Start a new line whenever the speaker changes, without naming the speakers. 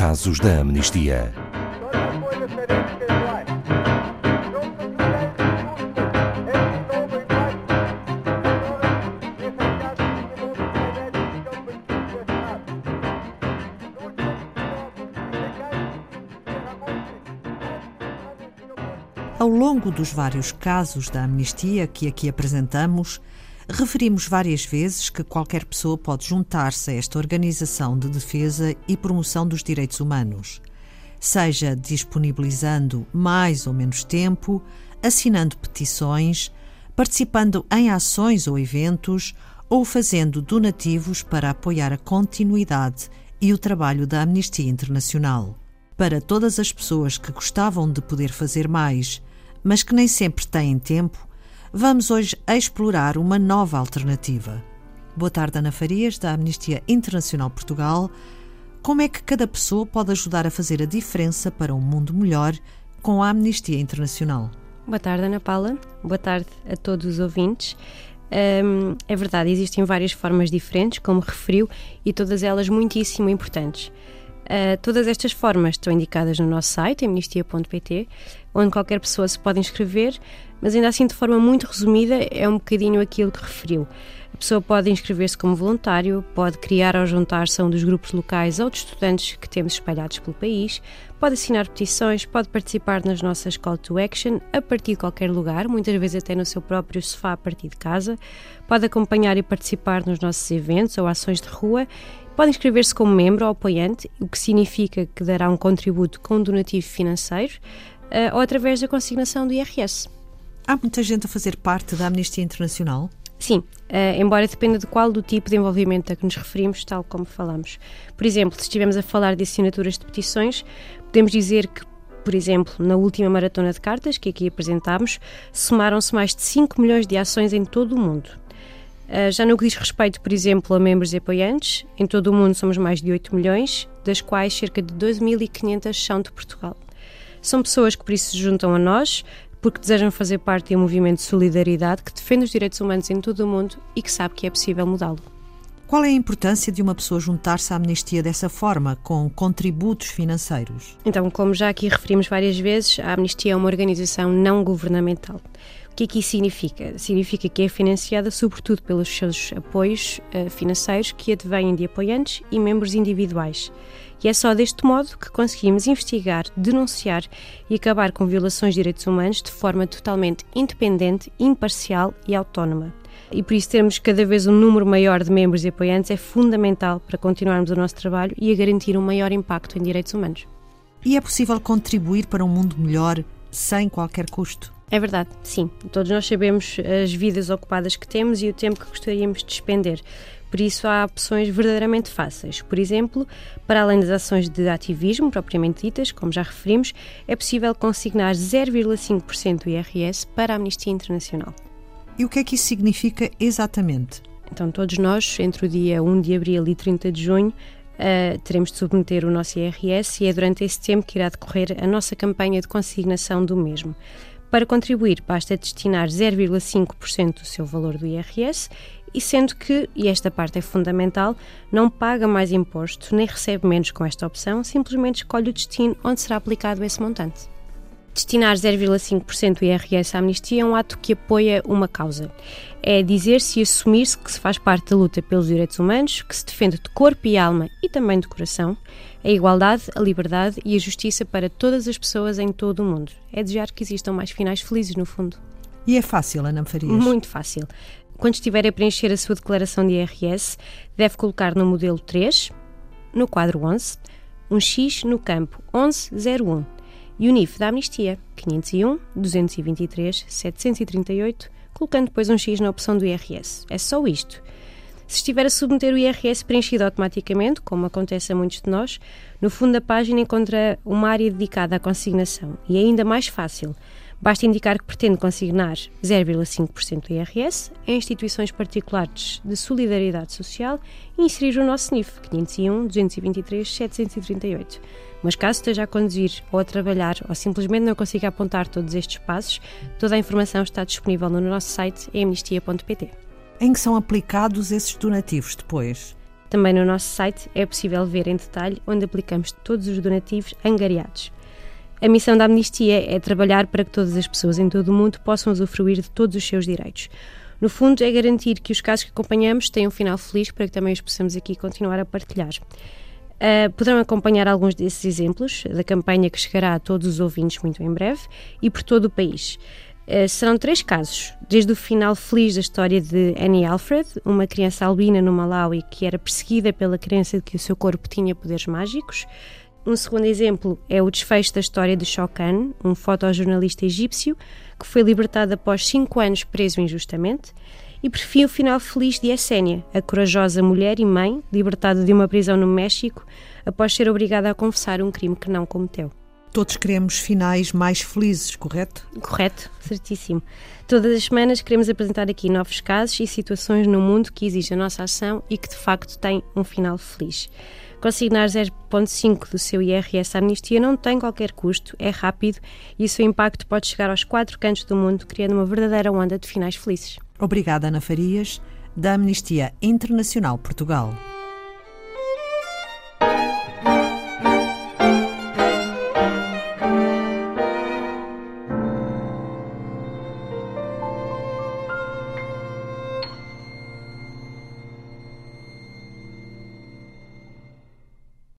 Casos da Amnistia.
Ao longo dos vários casos da amnistia que aqui apresentamos, referimos várias vezes que qualquer pessoa pode juntar-se a esta organização de defesa e promoção dos direitos humanos, seja disponibilizando mais ou menos tempo, assinando petições, participando em ações ou eventos ou fazendo donativos para apoiar a continuidade e o trabalho da Amnistia Internacional. Para todas as pessoas que gostavam de poder fazer mais, mas que nem sempre têm tempo, vamos hoje explorar uma nova alternativa. Boa tarde, Ana Farias, da Amnistia Internacional Portugal. Como é que cada pessoa pode ajudar a fazer a diferença para um mundo melhor com a Amnistia Internacional?
Boa tarde, Ana Paula. Boa tarde a todos os ouvintes. É verdade, existem várias formas diferentes, como referiu, e todas elas muitíssimo importantes. Uh, todas estas formas estão indicadas no nosso site, amnistia.pt, onde qualquer pessoa se pode inscrever, mas ainda assim de forma muito resumida é um bocadinho aquilo que referiu. A pessoa pode inscrever-se como voluntário, pode criar ou juntar-se a um dos grupos locais ou de estudantes que temos espalhados pelo país, pode assinar petições, pode participar nas nossas call to action a partir de qualquer lugar, muitas vezes até no seu próprio sofá a partir de casa, pode acompanhar e participar nos nossos eventos ou ações de rua Pode inscrever-se como membro ou apoiante, o que significa que dará um contributo com um donativo financeiro uh, ou através da consignação do IRS.
Há muita gente a fazer parte da Amnistia Internacional?
Sim, uh, embora dependa de qual do tipo de envolvimento a que nos referimos, tal como falamos. Por exemplo, se estivermos a falar de assinaturas de petições, podemos dizer que, por exemplo, na última maratona de cartas que aqui apresentámos, somaram-se mais de 5 milhões de ações em todo o mundo. Ah, já no que diz respeito, por exemplo, a membros e apoiantes, em todo o mundo somos mais de 8 milhões, das quais cerca de 2.500 são de Portugal. São pessoas que por isso se juntam a nós, porque desejam fazer parte de um movimento de solidariedade que defende os direitos humanos em todo o mundo e que sabe que é possível mudá-lo.
Qual é a importância de uma pessoa juntar-se à amnistia dessa forma, com contributos financeiros?
Então, como já aqui referimos várias vezes, a amnistia é uma organização não governamental. O que é que isso significa? Significa que é financiada sobretudo pelos seus apoios uh, financeiros que advêm de apoiantes e membros individuais. E é só deste modo que conseguimos investigar, denunciar e acabar com violações de direitos humanos de forma totalmente independente, imparcial e autónoma. E por isso termos cada vez um número maior de membros e apoiantes é fundamental para continuarmos o nosso trabalho e a garantir um maior impacto em direitos humanos.
E é possível contribuir para um mundo melhor sem qualquer custo?
É verdade, sim. Todos nós sabemos as vidas ocupadas que temos e o tempo que gostaríamos de despender. Por isso, há opções verdadeiramente fáceis. Por exemplo, para além das ações de ativismo propriamente ditas, como já referimos, é possível consignar 0,5% do IRS para a Amnistia Internacional.
E o que é que isso significa exatamente?
Então, todos nós, entre o dia 1 de abril e 30 de junho, Uh, teremos de submeter o nosso IRS e é durante esse tempo que irá decorrer a nossa campanha de consignação do mesmo. Para contribuir, basta destinar 0,5% do seu valor do IRS e sendo que, e esta parte é fundamental, não paga mais imposto nem recebe menos com esta opção, simplesmente escolhe o destino onde será aplicado esse montante. Destinar 0,5% do IRS à amnistia é um ato que apoia uma causa. É dizer-se e assumir-se que se faz parte da luta pelos direitos humanos, que se defende de corpo e alma e também de coração, a igualdade, a liberdade e a justiça para todas as pessoas em todo o mundo. É desejar que existam mais finais felizes, no fundo.
E é fácil, Ana Farias?
Muito fácil. Quando estiver a preencher a sua declaração de IRS, deve colocar no modelo 3, no quadro 11, um X no campo 1101 e o NIF da Amnistia 501 223 738, colocando depois um X na opção do IRS. É só isto. Se estiver a submeter o IRS preenchido automaticamente, como acontece a muitos de nós, no fundo da página encontra uma área dedicada à consignação e é ainda mais fácil. Basta indicar que pretende consignar 0,5% do IRS em instituições particulares de solidariedade social e inserir o nosso NIF 501 223 738. Mas caso esteja a conduzir ou a trabalhar ou simplesmente não consiga apontar todos estes passos, toda a informação está disponível no nosso site amnistia.pt
em que são aplicados esses donativos depois?
Também no nosso site é possível ver em detalhe onde aplicamos todos os donativos angariados. A missão da Amnistia é trabalhar para que todas as pessoas em todo o mundo possam usufruir de todos os seus direitos. No fundo, é garantir que os casos que acompanhamos tenham um final feliz para que também os possamos aqui continuar a partilhar. Uh, poderão acompanhar alguns desses exemplos da campanha que chegará a todos os ouvintes muito em breve e por todo o país. Uh, serão três casos, desde o final feliz da história de Annie Alfred, uma criança albina no Malawi que era perseguida pela crença de que o seu corpo tinha poderes mágicos. Um segundo exemplo é o desfecho da história de Shokan, um fotojornalista egípcio que foi libertado após cinco anos preso injustamente e por fim o final feliz de Essênia, a corajosa mulher e mãe libertada de uma prisão no México após ser obrigada a confessar um crime que não cometeu.
Todos queremos finais mais felizes, correto?
Correto, certíssimo. Todas as semanas queremos apresentar aqui novos casos e situações no mundo que exigem a nossa ação e que de facto têm um final feliz. Consignar 0,5 do seu IRS à amnistia não tem qualquer custo, é rápido e o seu impacto pode chegar aos quatro cantos do mundo, criando uma verdadeira onda de finais felizes.
Obrigada, Ana Farias, da Amnistia Internacional Portugal.